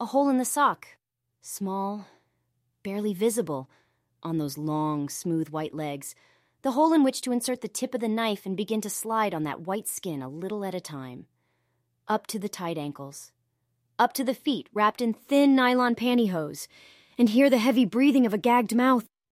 a hole in the sock, small, barely visible on those long, smooth white legs, the hole in which to insert the tip of the knife and begin to slide on that white skin a little at a time. Up to the tight ankles, up to the feet wrapped in thin nylon pantyhose, and hear the heavy breathing of a gagged mouth.